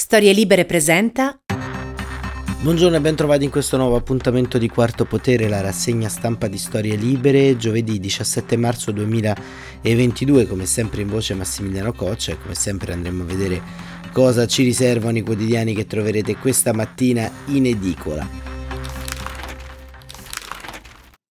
Storie Libere presenta Buongiorno e ben trovati in questo nuovo appuntamento di Quarto Potere, la rassegna stampa di Storie Libere, giovedì 17 marzo 2022, come sempre in voce Massimiliano Coccia e come sempre andremo a vedere cosa ci riservano i quotidiani che troverete questa mattina in edicola.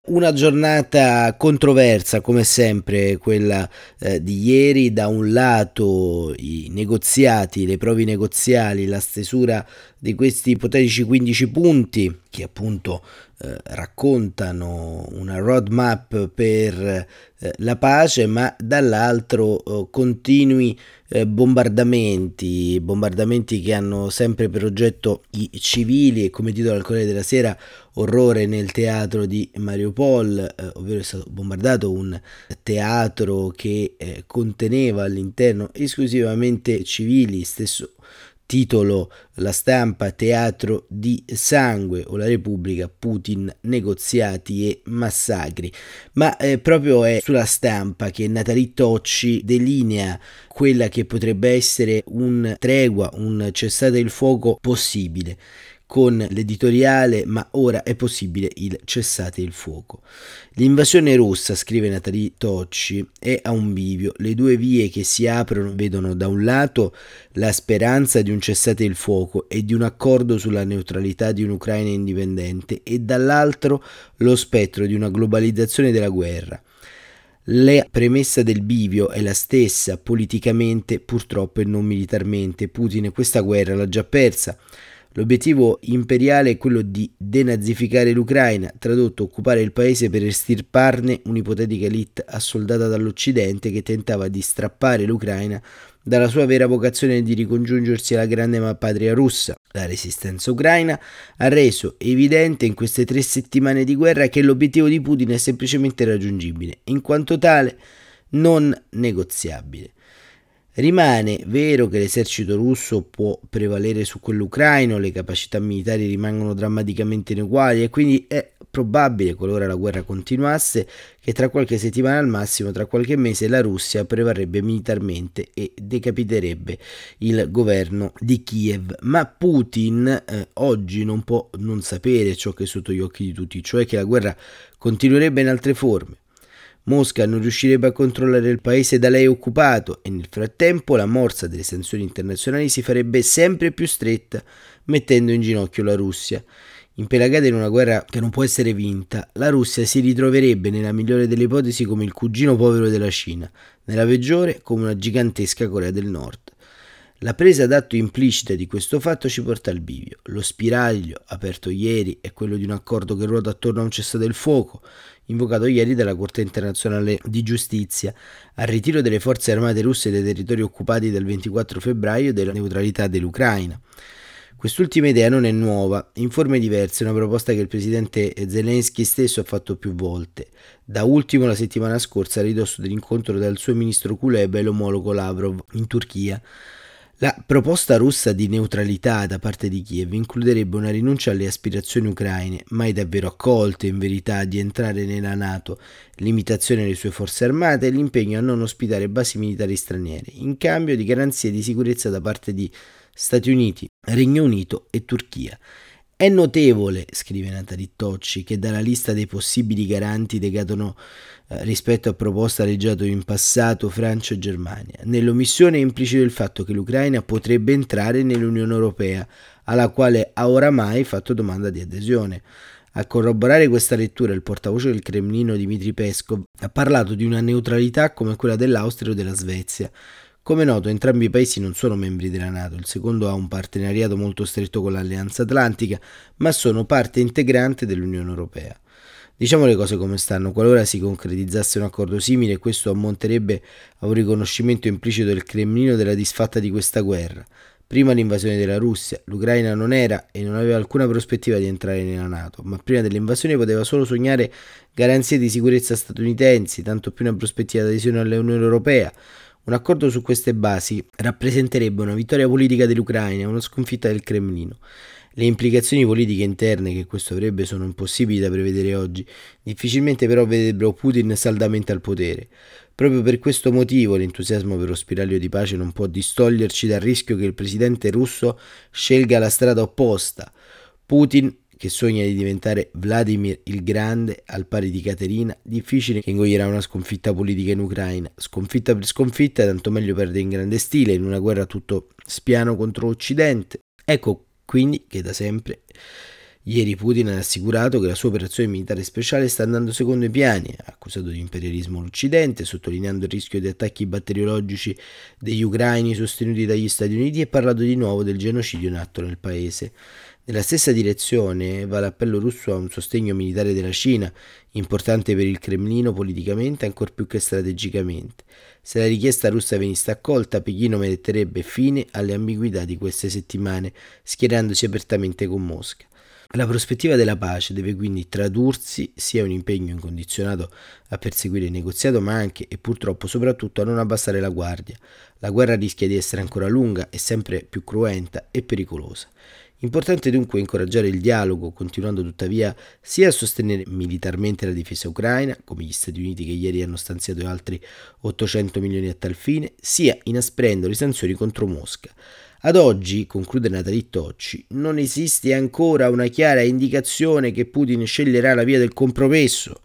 Una giornata controversa come sempre quella eh, di ieri, da un lato i negoziati, le prove negoziali, la stesura di questi ipotetici 15 punti che appunto eh, raccontano una roadmap per eh, la pace, ma dall'altro eh, continui eh, bombardamenti, bombardamenti che hanno sempre per oggetto i civili e come titolo al Corriere della Sera orrore nel teatro di Mariupol, eh, ovvero è stato bombardato un teatro che eh, conteneva all'interno esclusivamente civili, stesso titolo La stampa Teatro di sangue o la Repubblica Putin negoziati e massacri. Ma eh, proprio è sulla stampa che Natali Tocci delinea quella che potrebbe essere un tregua un cessate il fuoco possibile con l'editoriale Ma ora è possibile il cessate il fuoco. L'invasione russa, scrive Natali Tocci, è a un bivio. Le due vie che si aprono vedono da un lato la speranza di un cessate il fuoco e di un accordo sulla neutralità di un'Ucraina indipendente e dall'altro lo spettro di una globalizzazione della guerra. La premessa del bivio è la stessa politicamente purtroppo e non militarmente. Putin questa guerra l'ha già persa. L'obiettivo imperiale è quello di denazificare l'Ucraina, tradotto occupare il paese per estirparne un'ipotetica elite assoldata dall'Occidente che tentava di strappare l'Ucraina dalla sua vera vocazione di ricongiungersi alla grande patria russa. La resistenza ucraina ha reso evidente in queste tre settimane di guerra che l'obiettivo di Putin è semplicemente raggiungibile, in quanto tale non negoziabile. Rimane vero che l'esercito russo può prevalere su quello ucraino, le capacità militari rimangono drammaticamente ineguali e quindi è probabile, qualora la guerra continuasse, che tra qualche settimana al massimo, tra qualche mese, la Russia prevarrebbe militarmente e decapiterebbe il governo di Kiev. Ma Putin eh, oggi non può non sapere ciò che è sotto gli occhi di tutti, cioè che la guerra continuerebbe in altre forme. Mosca non riuscirebbe a controllare il paese da lei occupato e nel frattempo la morsa delle sanzioni internazionali si farebbe sempre più stretta, mettendo in ginocchio la Russia. Impelagata in una guerra che non può essere vinta, la Russia si ritroverebbe nella migliore delle ipotesi come il cugino povero della Cina, nella peggiore come una gigantesca Corea del Nord. La presa d'atto implicita di questo fatto ci porta al bivio. Lo spiraglio aperto ieri è quello di un accordo che ruota attorno a un cessate il fuoco, invocato ieri dalla Corte internazionale di giustizia, al ritiro delle forze armate russe dai territori occupati dal 24 febbraio e della neutralità dell'Ucraina. Quest'ultima idea non è nuova, in forme diverse, è una proposta che il presidente Zelensky stesso ha fatto più volte, da ultimo la settimana scorsa a ridosso dell'incontro dal suo ministro Kuleba e l'omologo Lavrov in Turchia. La proposta russa di neutralità da parte di Kiev includerebbe una rinuncia alle aspirazioni ucraine, mai davvero accolte in verità, di entrare nella Nato, limitazione alle sue forze armate e l'impegno a non ospitare basi militari straniere, in cambio di garanzie di sicurezza da parte di Stati Uniti, Regno Unito e Turchia. È notevole, scrive Natali Tocci, che dalla lista dei possibili garanti decadono eh, rispetto a proposta leggiato in passato Francia e Germania. Nell'omissione è implicito il fatto che l'Ucraina potrebbe entrare nell'Unione Europea, alla quale ha oramai fatto domanda di adesione. A corroborare questa lettura il portavoce del Cremlino Dmitry Peskov ha parlato di una neutralità come quella dell'Austria o della Svezia, come noto, entrambi i paesi non sono membri della Nato, il secondo ha un partenariato molto stretto con l'Alleanza Atlantica, ma sono parte integrante dell'Unione Europea. Diciamo le cose come stanno, qualora si concretizzasse un accordo simile, questo ammonterebbe a un riconoscimento implicito del Cremlino della disfatta di questa guerra. Prima l'invasione della Russia, l'Ucraina non era e non aveva alcuna prospettiva di entrare nella Nato, ma prima dell'invasione poteva solo sognare garanzie di sicurezza statunitensi, tanto più una prospettiva di adesione all'Unione Europea. Un accordo su queste basi rappresenterebbe una vittoria politica dell'Ucraina e una sconfitta del Cremlino. Le implicazioni politiche interne che questo avrebbe sono impossibili da prevedere oggi, difficilmente però vedrebbero Putin saldamente al potere. Proprio per questo motivo l'entusiasmo per lo spiraglio di pace non può distoglierci dal rischio che il presidente russo scelga la strada opposta. Putin che sogna di diventare Vladimir il Grande al pari di Caterina, difficile che ingoierà una sconfitta politica in Ucraina. Sconfitta per sconfitta, tanto meglio perdere in grande stile, in una guerra tutto spiano contro l'Occidente. Ecco quindi che da sempre Ieri Putin ha assicurato che la sua operazione militare speciale sta andando secondo i piani, ha accusato di imperialismo l'Occidente, sottolineando il rischio di attacchi batteriologici degli ucraini sostenuti dagli Stati Uniti e parlato di nuovo del genocidio in atto nel paese. Nella stessa direzione va l'appello russo a un sostegno militare della Cina, importante per il Cremlino politicamente ancor più che strategicamente. Se la richiesta russa venisse accolta, Pechino metterebbe fine alle ambiguità di queste settimane, schierandosi apertamente con Mosca. La prospettiva della pace deve quindi tradursi sia un impegno incondizionato a perseguire il negoziato, ma anche e purtroppo soprattutto a non abbassare la guardia. La guerra rischia di essere ancora lunga e sempre più cruenta e pericolosa. Importante dunque incoraggiare il dialogo, continuando tuttavia sia a sostenere militarmente la difesa ucraina, come gli Stati Uniti che ieri hanno stanziato altri 800 milioni a tal fine, sia inasprendo le sanzioni contro Mosca. Ad oggi, conclude Natali Tocci, non esiste ancora una chiara indicazione che Putin sceglierà la via del compromesso.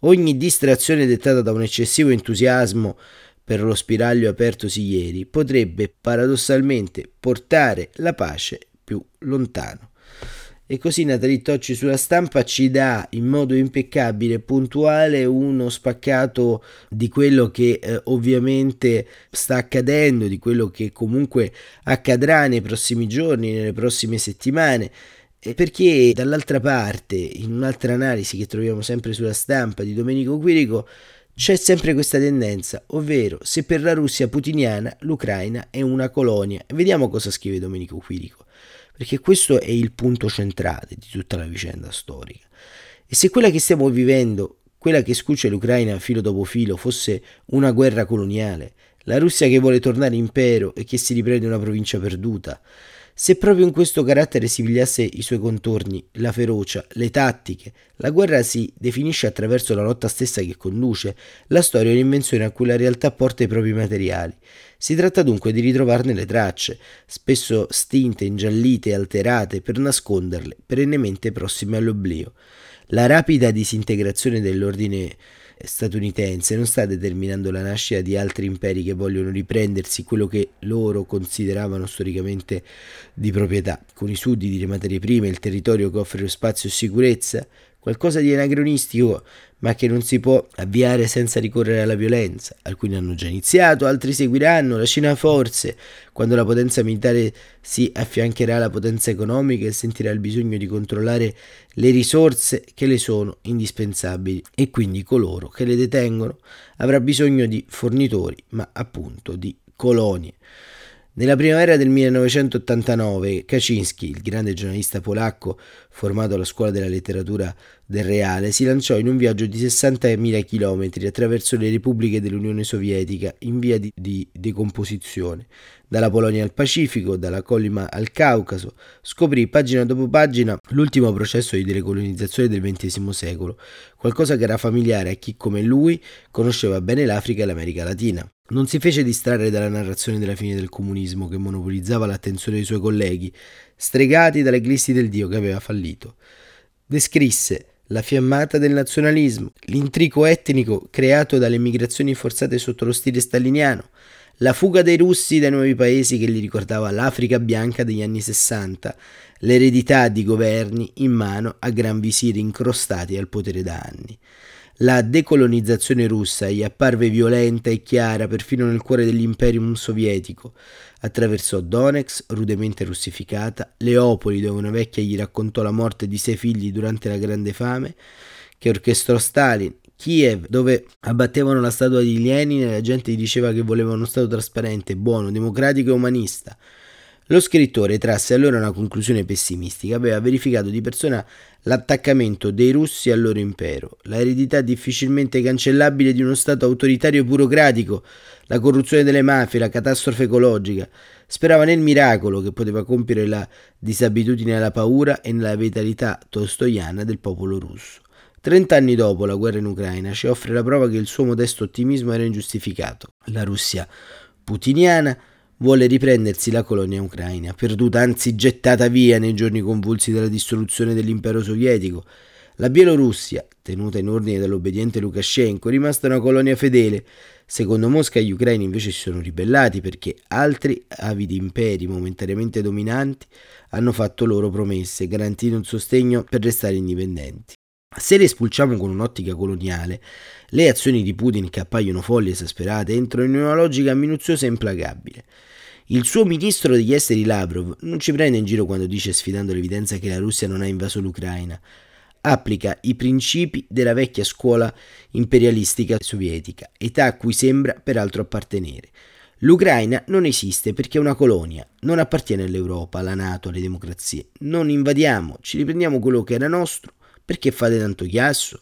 Ogni distrazione dettata da un eccessivo entusiasmo per lo spiraglio apertosi ieri potrebbe paradossalmente portare la pace più lontano. E così Natalie Tocci sulla stampa ci dà in modo impeccabile puntuale uno spaccato di quello che eh, ovviamente sta accadendo, di quello che comunque accadrà nei prossimi giorni, nelle prossime settimane. Perché dall'altra parte, in un'altra analisi che troviamo sempre sulla stampa di Domenico Quirico, c'è sempre questa tendenza, ovvero se per la Russia putiniana l'Ucraina è una colonia. Vediamo cosa scrive Domenico Quirico perché questo è il punto centrale di tutta la vicenda storica. E se quella che stiamo vivendo, quella che scuce l'Ucraina filo dopo filo, fosse una guerra coloniale, la Russia che vuole tornare impero e che si riprende una provincia perduta, se proprio in questo carattere si pigliasse i suoi contorni, la ferocia, le tattiche, la guerra si definisce attraverso la lotta stessa che conduce, la storia è un'invenzione a cui la realtà porta i propri materiali. Si tratta dunque di ritrovarne le tracce, spesso stinte, ingiallite alterate, per nasconderle, perennemente prossime all'oblio. La rapida disintegrazione dell'ordine statunitense non sta determinando la nascita di altri imperi che vogliono riprendersi quello che loro consideravano storicamente di proprietà, con i sudditi, le materie prime, il territorio che offre lo spazio e sicurezza, qualcosa di anacronistico ma che non si può avviare senza ricorrere alla violenza. Alcuni hanno già iniziato, altri seguiranno, la Cina forse, quando la potenza militare si affiancherà alla potenza economica e sentirà il bisogno di controllare le risorse che le sono indispensabili e quindi coloro che le detengono avrà bisogno di fornitori, ma appunto di colonie. Nella primavera del 1989 Kaczynski, il grande giornalista polacco formato alla scuola della letteratura del reale, si lanciò in un viaggio di 60.000 km attraverso le repubbliche dell'Unione Sovietica in via di, di, decomposizione, dalla Polonia al Pacifico, dalla Colima al Caucaso, scoprì pagina dopo pagina l'ultimo processo di decolonizzazione del XX secolo, qualcosa che era familiare a chi come lui conosceva bene l'Africa e l'America Latina. Non si fece distrarre dalla narrazione della fine del comunismo che monopolizzava l'attenzione dei suoi colleghi, stregati dalle glisti del Dio che aveva fallito. Descrisse la fiammata del nazionalismo, l'intrico etnico creato dalle migrazioni forzate sotto lo stile staliniano, la fuga dei russi dai nuovi paesi che gli ricordava l'Africa bianca degli anni 60, l'eredità di governi in mano a gran visiri incrostati al potere da anni. La decolonizzazione russa gli apparve violenta e chiara perfino nel cuore dell'imperium sovietico. Attraversò Donetsk, rudemente russificata, Leopoli, dove una vecchia gli raccontò la morte di sei figli durante la Grande Fame, che orchestrò Stalin, Kiev, dove abbattevano la statua di Lenin e la gente gli diceva che voleva uno Stato trasparente, buono, democratico e umanista. Lo scrittore trasse allora una conclusione pessimistica, aveva verificato di persona l'attaccamento dei russi al loro impero, la eredità difficilmente cancellabile di uno Stato autoritario e burocratico, la corruzione delle mafie, la catastrofe ecologica. Sperava nel miracolo che poteva compiere la disabitudine alla paura e nella vitalità tostoiana del popolo russo. Trent'anni dopo la guerra in Ucraina ci offre la prova che il suo modesto ottimismo era ingiustificato. La Russia putiniana vuole riprendersi la colonia ucraina, perduta anzi gettata via nei giorni convulsi della dissoluzione dell'impero sovietico. La Bielorussia, tenuta in ordine dall'obbediente Lukashenko, è rimasta una colonia fedele. Secondo Mosca gli ucraini invece si sono ribellati perché altri avidi imperi momentaneamente dominanti hanno fatto loro promesse, garantito un sostegno per restare indipendenti. Se le espulsiamo con un'ottica coloniale, le azioni di Putin che appaiono folli e esasperate entrano in una logica minuziosa e implacabile. Il suo ministro degli esteri Lavrov non ci prende in giro quando dice sfidando l'evidenza che la Russia non ha invaso l'Ucraina. Applica i principi della vecchia scuola imperialistica sovietica, età a cui sembra peraltro appartenere. L'Ucraina non esiste perché è una colonia, non appartiene all'Europa, alla Nato, alle democrazie. Non invadiamo, ci riprendiamo quello che era nostro perché fate tanto chiasso?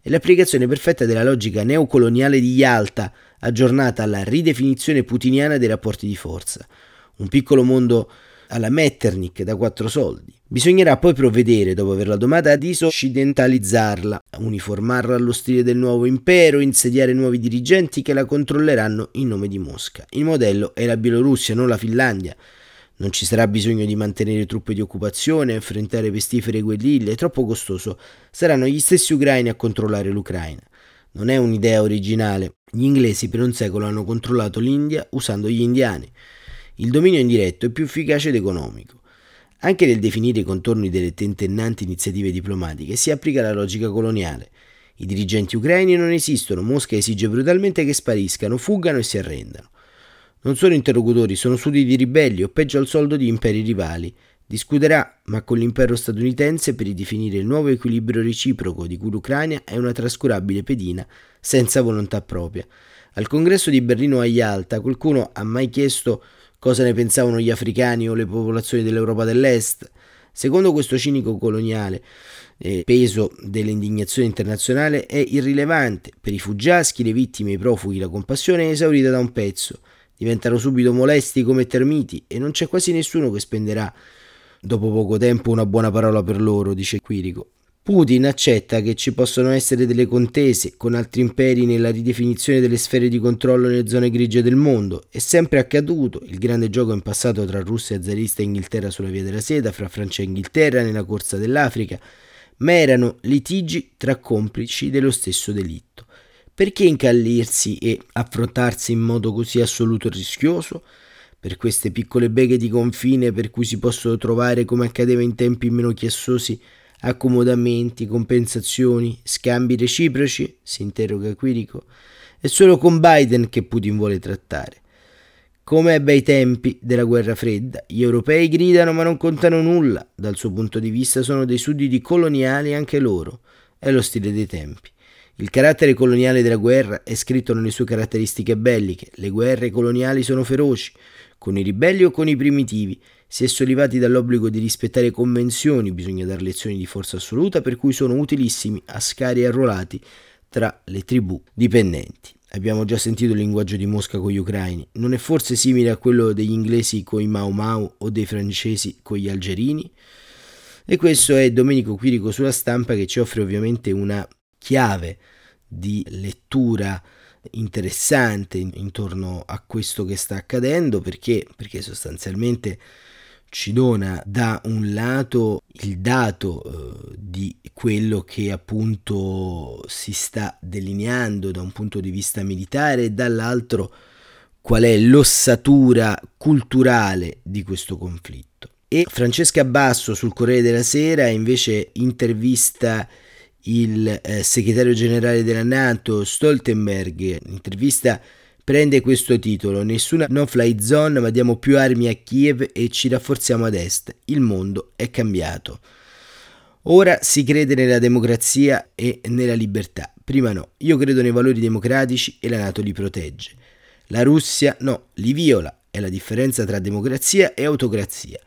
È l'applicazione perfetta della logica neocoloniale di Yalta, aggiornata alla ridefinizione putiniana dei rapporti di forza. Un piccolo mondo alla Metternich da quattro soldi. Bisognerà poi provvedere, dopo averla domata, a disoccidentalizzarla, uniformarla allo stile del nuovo impero, insediare nuovi dirigenti che la controlleranno in nome di Mosca. Il modello è la Bielorussia, non la Finlandia. Non ci sarà bisogno di mantenere truppe di occupazione, affrontare pestifere guerriglie, è troppo costoso. Saranno gli stessi ucraini a controllare l'Ucraina. Non è un'idea originale. Gli inglesi per un secolo hanno controllato l'India usando gli indiani. Il dominio indiretto è più efficace ed economico. Anche nel definire i contorni delle tentennanti iniziative diplomatiche si applica la logica coloniale. I dirigenti ucraini non esistono, Mosca esige brutalmente che spariscano, fuggano e si arrendano. Non sono interlocutori, sono sudditi ribelli o peggio al soldo di imperi rivali. Discuterà, ma con l'impero statunitense, per ridefinire il nuovo equilibrio reciproco di cui l'Ucraina è una trascurabile pedina senza volontà propria. Al congresso di Berlino a Yalta qualcuno ha mai chiesto cosa ne pensavano gli africani o le popolazioni dell'Europa dell'Est? Secondo questo cinico coloniale, eh, peso dell'indignazione internazionale è irrilevante. Per i fuggiaschi, le vittime, i profughi, la compassione è esaurita da un pezzo diventano subito molesti come termiti e non c'è quasi nessuno che spenderà dopo poco tempo una buona parola per loro, dice Quirico. Putin accetta che ci possono essere delle contese con altri imperi nella ridefinizione delle sfere di controllo nelle zone grigie del mondo. È sempre accaduto il grande gioco in passato tra Russia zarista e Inghilterra sulla via della seta, fra Francia e Inghilterra nella corsa dell'Africa, ma erano litigi tra complici dello stesso delitto. Perché incallirsi e affrontarsi in modo così assoluto e rischioso? Per queste piccole beghe di confine per cui si possono trovare, come accadeva in tempi meno chiassosi, accomodamenti, compensazioni, scambi reciproci? si interroga Quirico. È solo con Biden che Putin vuole trattare. Come ai bei tempi della guerra fredda, gli europei gridano ma non contano nulla, dal suo punto di vista sono dei sudditi coloniali anche loro, è lo stile dei tempi. Il carattere coloniale della guerra è scritto nelle sue caratteristiche belliche. Le guerre coloniali sono feroci, con i ribelli o con i primitivi, Si è sollevati dall'obbligo di rispettare convenzioni, bisogna dare lezioni di forza assoluta, per cui sono utilissimi ascari arruolati tra le tribù dipendenti. Abbiamo già sentito il linguaggio di Mosca con gli ucraini. Non è forse simile a quello degli inglesi con i Mau Mau o dei francesi con gli algerini? E questo è Domenico Quirico sulla stampa che ci offre ovviamente una chiave di lettura interessante intorno a questo che sta accadendo perché, perché sostanzialmente ci dona da un lato il dato eh, di quello che appunto si sta delineando da un punto di vista militare e dall'altro qual è l'ossatura culturale di questo conflitto. E Francesca Basso sul Corriere della Sera invece intervista il eh, segretario generale della Nato Stoltenberg, l'intervista prende questo titolo, nessuna no-fly zone ma diamo più armi a Kiev e ci rafforziamo ad est, il mondo è cambiato. Ora si crede nella democrazia e nella libertà, prima no, io credo nei valori democratici e la Nato li protegge. La Russia no, li viola, è la differenza tra democrazia e autocrazia.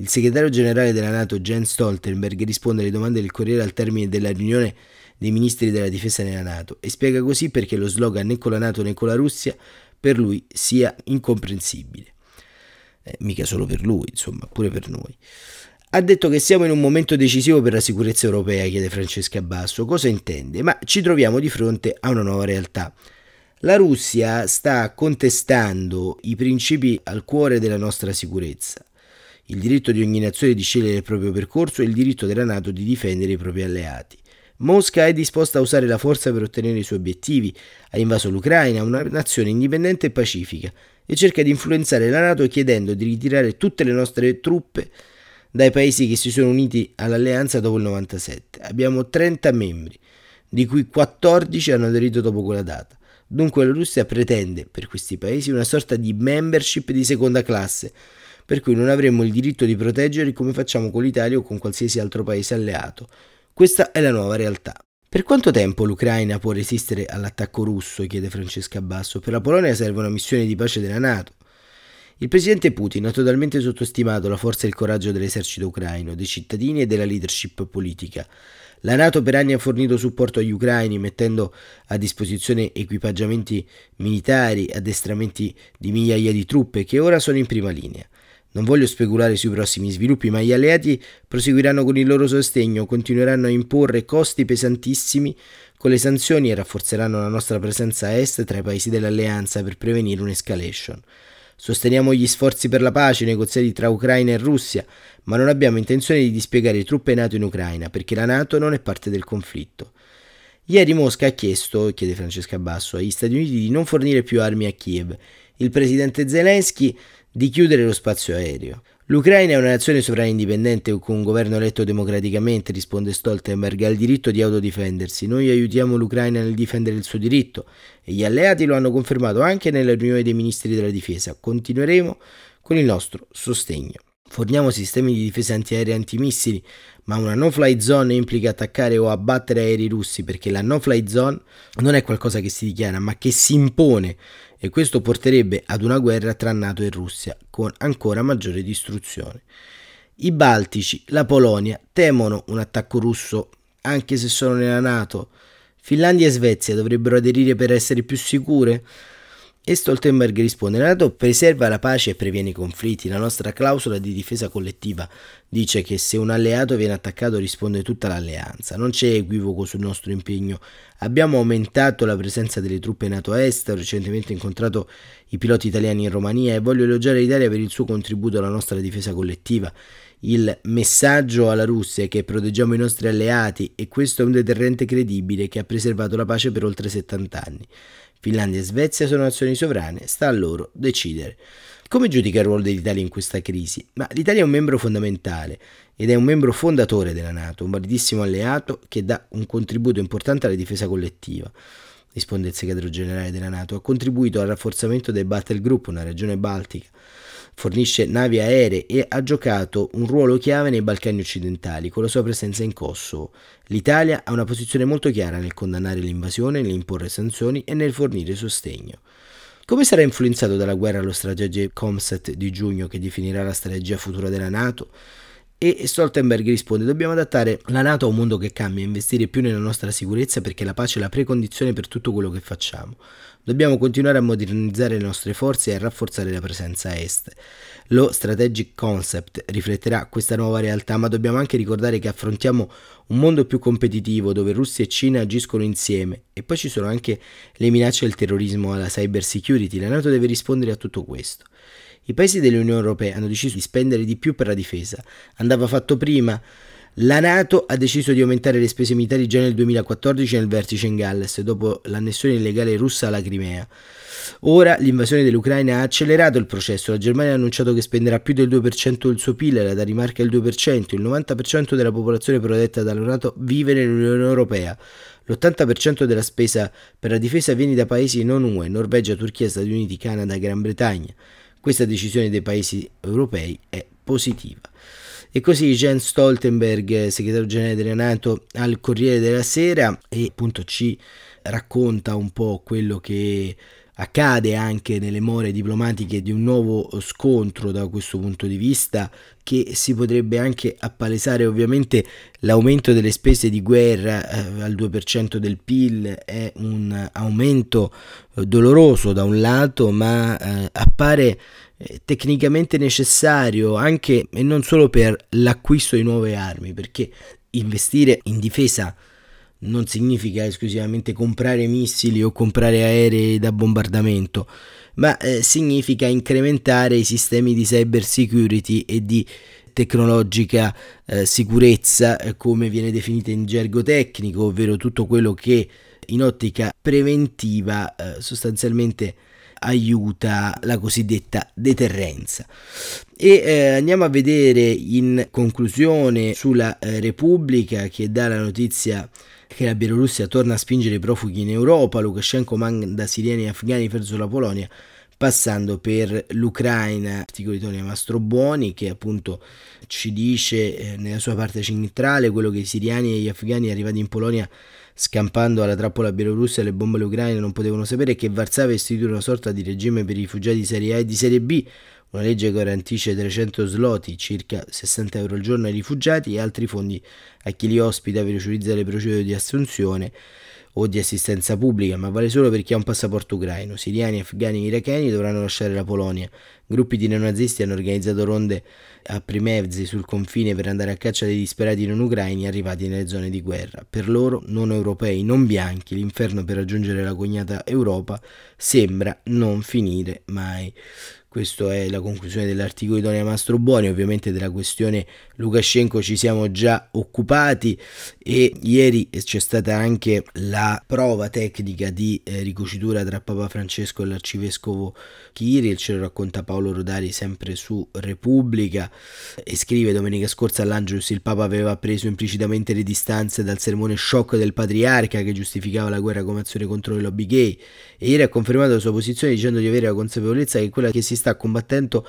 Il segretario generale della Nato Jens Stoltenberg risponde alle domande del Corriere al termine della riunione dei ministri della difesa nella Nato e spiega così perché lo slogan né con la Nato né con la Russia per lui sia incomprensibile. Eh, mica solo per lui, insomma, pure per noi. Ha detto che siamo in un momento decisivo per la sicurezza europea, chiede Francesca Basso. Cosa intende? Ma ci troviamo di fronte a una nuova realtà. La Russia sta contestando i principi al cuore della nostra sicurezza il diritto di ogni nazione di scegliere il proprio percorso e il diritto della Nato di difendere i propri alleati. Mosca è disposta a usare la forza per ottenere i suoi obiettivi, ha invaso l'Ucraina, una nazione indipendente e pacifica, e cerca di influenzare la Nato chiedendo di ritirare tutte le nostre truppe dai paesi che si sono uniti all'alleanza dopo il 97. Abbiamo 30 membri, di cui 14 hanno aderito dopo quella data. Dunque la Russia pretende per questi paesi una sorta di membership di seconda classe, per cui non avremmo il diritto di proteggerli come facciamo con l'Italia o con qualsiasi altro paese alleato. Questa è la nuova realtà. Per quanto tempo l'Ucraina può resistere all'attacco russo? chiede Francesca Basso. Per la Polonia serve una missione di pace della Nato. Il presidente Putin ha totalmente sottostimato la forza e il coraggio dell'esercito ucraino, dei cittadini e della leadership politica. La Nato per anni ha fornito supporto agli ucraini mettendo a disposizione equipaggiamenti militari, addestramenti di migliaia di truppe che ora sono in prima linea. Non voglio speculare sui prossimi sviluppi, ma gli alleati proseguiranno con il loro sostegno, continueranno a imporre costi pesantissimi con le sanzioni e rafforzeranno la nostra presenza a est tra i paesi dell'alleanza per prevenire un'escalation. Sosteniamo gli sforzi per la pace negoziati tra Ucraina e Russia, ma non abbiamo intenzione di dispiegare truppe NATO in Ucraina perché la NATO non è parte del conflitto. Ieri Mosca ha chiesto, chiede Francesca Basso, agli Stati Uniti di non fornire più armi a Kiev. Il presidente Zelensky di chiudere lo spazio aereo. L'Ucraina è una nazione sovrana indipendente con un governo eletto democraticamente, risponde Stoltenberg, ha il diritto di autodifendersi. Noi aiutiamo l'Ucraina nel difendere il suo diritto e gli alleati lo hanno confermato anche nella riunione dei ministri della difesa. Continueremo con il nostro sostegno. Forniamo sistemi di difesa antiaerea antimissili, ma una no-fly zone implica attaccare o abbattere aerei russi perché la no-fly zone non è qualcosa che si dichiara, ma che si impone e questo porterebbe ad una guerra tra NATO e Russia con ancora maggiore distruzione. I Baltici, la Polonia temono un attacco russo anche se sono nella NATO. Finlandia e Svezia dovrebbero aderire per essere più sicure? E Stoltenberg risponde: La NATO preserva la pace e previene i conflitti. La nostra clausola di difesa collettiva dice che se un alleato viene attaccato risponde tutta l'alleanza. Non c'è equivoco sul nostro impegno. Abbiamo aumentato la presenza delle truppe NATO est. Ho recentemente incontrato i piloti italiani in Romania e voglio elogiare l'Italia per il suo contributo alla nostra difesa collettiva. Il messaggio alla Russia è che proteggiamo i nostri alleati e questo è un deterrente credibile che ha preservato la pace per oltre 70 anni. Finlandia e Svezia sono nazioni sovrane, sta a loro decidere. Come giudica il ruolo dell'Italia in questa crisi? Ma l'Italia è un membro fondamentale ed è un membro fondatore della Nato, un validissimo alleato che dà un contributo importante alla difesa collettiva. Risponde il segretario generale della Nato, ha contribuito al rafforzamento del Battle Group, una regione baltica, fornisce navi aeree e ha giocato un ruolo chiave nei Balcani occidentali con la sua presenza in Kosovo. L'Italia ha una posizione molto chiara nel condannare l'invasione, nell'imporre sanzioni e nel fornire sostegno. Come sarà influenzato dalla guerra lo strategico Comset di giugno che definirà la strategia futura della Nato? E Stoltenberg risponde: Dobbiamo adattare la Nato a un mondo che cambia, investire più nella nostra sicurezza perché la pace è la precondizione per tutto quello che facciamo. Dobbiamo continuare a modernizzare le nostre forze e a rafforzare la presenza est. Lo Strategic Concept rifletterà questa nuova realtà, ma dobbiamo anche ricordare che affrontiamo un mondo più competitivo dove Russia e Cina agiscono insieme e poi ci sono anche le minacce del terrorismo alla cyber security. La Nato deve rispondere a tutto questo. I paesi dell'Unione Europea hanno deciso di spendere di più per la difesa. Andava fatto prima. La Nato ha deciso di aumentare le spese militari già nel 2014 nel vertice in Galles, dopo l'annessione illegale russa alla Crimea. Ora l'invasione dell'Ucraina ha accelerato il processo. La Germania ha annunciato che spenderà più del 2% del suo PIL, la Danimarca il 2%, il 90% della popolazione protetta dalla Nato vive nell'Unione Europea. L'80% della spesa per la difesa viene da paesi non UE, Norvegia, Turchia, Stati Uniti, Canada Gran Bretagna. Questa decisione dei paesi europei è positiva. E così Jens Stoltenberg, segretario generale della Nato, al Corriere della Sera e appunto ci racconta un po' quello che accade anche nelle more diplomatiche di un nuovo scontro da questo punto di vista che si potrebbe anche appalesare ovviamente l'aumento delle spese di guerra eh, al 2% del PIL è un aumento eh, doloroso da un lato ma eh, appare eh, tecnicamente necessario anche e non solo per l'acquisto di nuove armi perché investire in difesa non significa esclusivamente comprare missili o comprare aerei da bombardamento, ma eh, significa incrementare i sistemi di cyber security e di tecnologica eh, sicurezza, eh, come viene definita in gergo tecnico, ovvero tutto quello che in ottica preventiva eh, sostanzialmente aiuta la cosiddetta deterrenza. E eh, andiamo a vedere in conclusione sulla eh, Repubblica che dà la notizia che la Bielorussia torna a spingere i profughi in Europa, Lukashenko manda siriani e afghani verso la Polonia, passando per l'Ucraina, articolo di Tonia Mastrobuoni che appunto ci dice eh, nella sua parte centrale quello che i siriani e gli afghani arrivati in Polonia scampando alla trappola bielorussia e le bombe ucraine non potevano sapere che Varsavia istituì una sorta di regime per i rifugiati di serie A e di serie B una legge garantisce 300 sloti, circa 60 euro al giorno ai rifugiati e altri fondi a chi li ospita per velocizzare le procedure di assunzione o di assistenza pubblica, ma vale solo per chi ha un passaporto ucraino. Siriani, afghani e iracheni dovranno lasciare la Polonia. Gruppi di neonazisti hanno organizzato ronde a Primevzi sul confine per andare a caccia dei disperati non ucraini arrivati nelle zone di guerra. Per loro, non europei, non bianchi, l'inferno per raggiungere la cognata Europa sembra non finire mai. Questa è la conclusione dell'articolo di Tonia Mastrobuoni, ovviamente della questione Lukashenko ci siamo già occupati e ieri c'è stata anche la prova tecnica di eh, ricocitura tra Papa Francesco e l'arcivescovo Kirill, ce lo racconta Paolo Rodari sempre su Repubblica e scrive domenica scorsa all'Angelus il Papa aveva preso implicitamente le distanze dal sermone shock del patriarca che giustificava la guerra come azione contro le lobby gay e ieri ha confermato la sua posizione dicendo di avere la consapevolezza che quella che si sta combattendo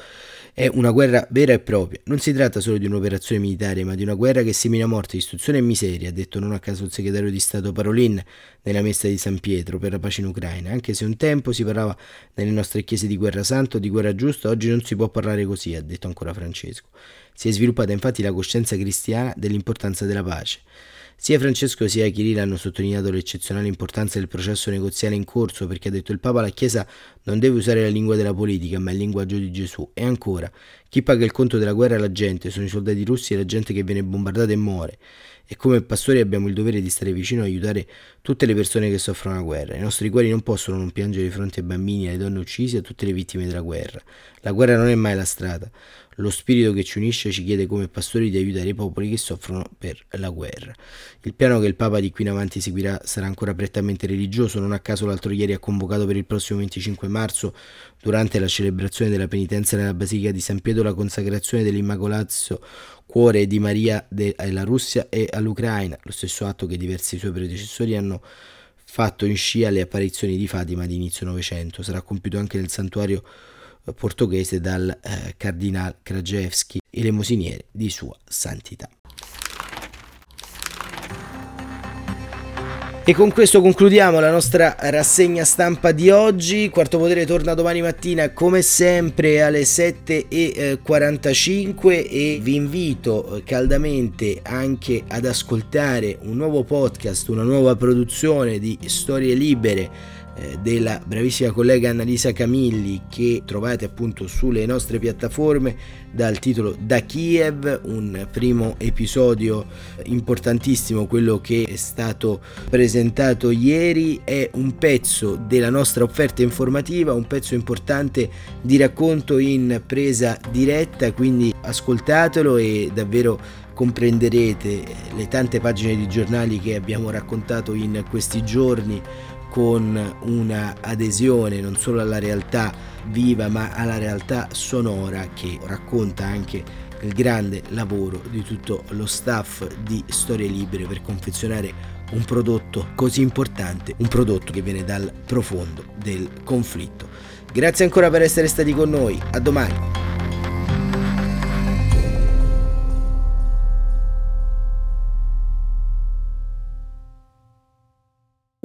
è una guerra vera e propria. Non si tratta solo di un'operazione militare, ma di una guerra che semina morte, distruzione e miseria, ha detto non a caso il segretario di Stato Parolin nella messa di San Pietro per la pace in Ucraina. Anche se un tempo si parlava nelle nostre chiese di guerra santa o di guerra giusta, oggi non si può parlare così, ha detto ancora Francesco. Si è sviluppata infatti la coscienza cristiana dell'importanza della pace. Sia Francesco sia Kirill hanno sottolineato l'eccezionale importanza del processo negoziale in corso perché ha detto il Papa la Chiesa non deve usare la lingua della politica ma il linguaggio di Gesù. E ancora, chi paga il conto della guerra è la gente, sono i soldati russi e la gente che viene bombardata e muore. E come pastori abbiamo il dovere di stare vicino e aiutare tutte le persone che soffrono la guerra. I nostri cuori non possono non piangere di fronte ai bambini, alle donne uccise e a tutte le vittime della guerra. La guerra non è mai la strada. Lo spirito che ci unisce ci chiede come pastori di aiutare i popoli che soffrono per la guerra. Il piano che il Papa di qui in avanti seguirà sarà ancora prettamente religioso, non a caso l'altro ieri ha convocato per il prossimo 25 marzo, durante la celebrazione della penitenza nella Basilica di San Pietro, la consacrazione dell'Immacolato Cuore di Maria alla Russia e all'Ucraina, lo stesso atto che diversi suoi predecessori hanno fatto in scia alle apparizioni di Fatima di inizio Novecento. Sarà compiuto anche nel santuario portoghese dal eh, cardinal Krajewski, elemosiniere di sua santità. E con questo concludiamo la nostra rassegna stampa di oggi. Quarto Potere torna domani mattina come sempre alle 7.45 e vi invito caldamente anche ad ascoltare un nuovo podcast, una nuova produzione di Storie Libere eh, della bravissima collega Annalisa Camilli che trovate appunto sulle nostre piattaforme dal titolo Da Kiev, un primo episodio importantissimo, quello che è stato presentato ieri, è un pezzo della nostra offerta informativa, un pezzo importante di racconto in presa diretta, quindi ascoltatelo e davvero comprenderete le tante pagine di giornali che abbiamo raccontato in questi giorni con una adesione non solo alla realtà viva ma alla realtà sonora che racconta anche il grande lavoro di tutto lo staff di Storie Libere per confezionare un prodotto così importante, un prodotto che viene dal profondo del conflitto. Grazie ancora per essere stati con noi, a domani.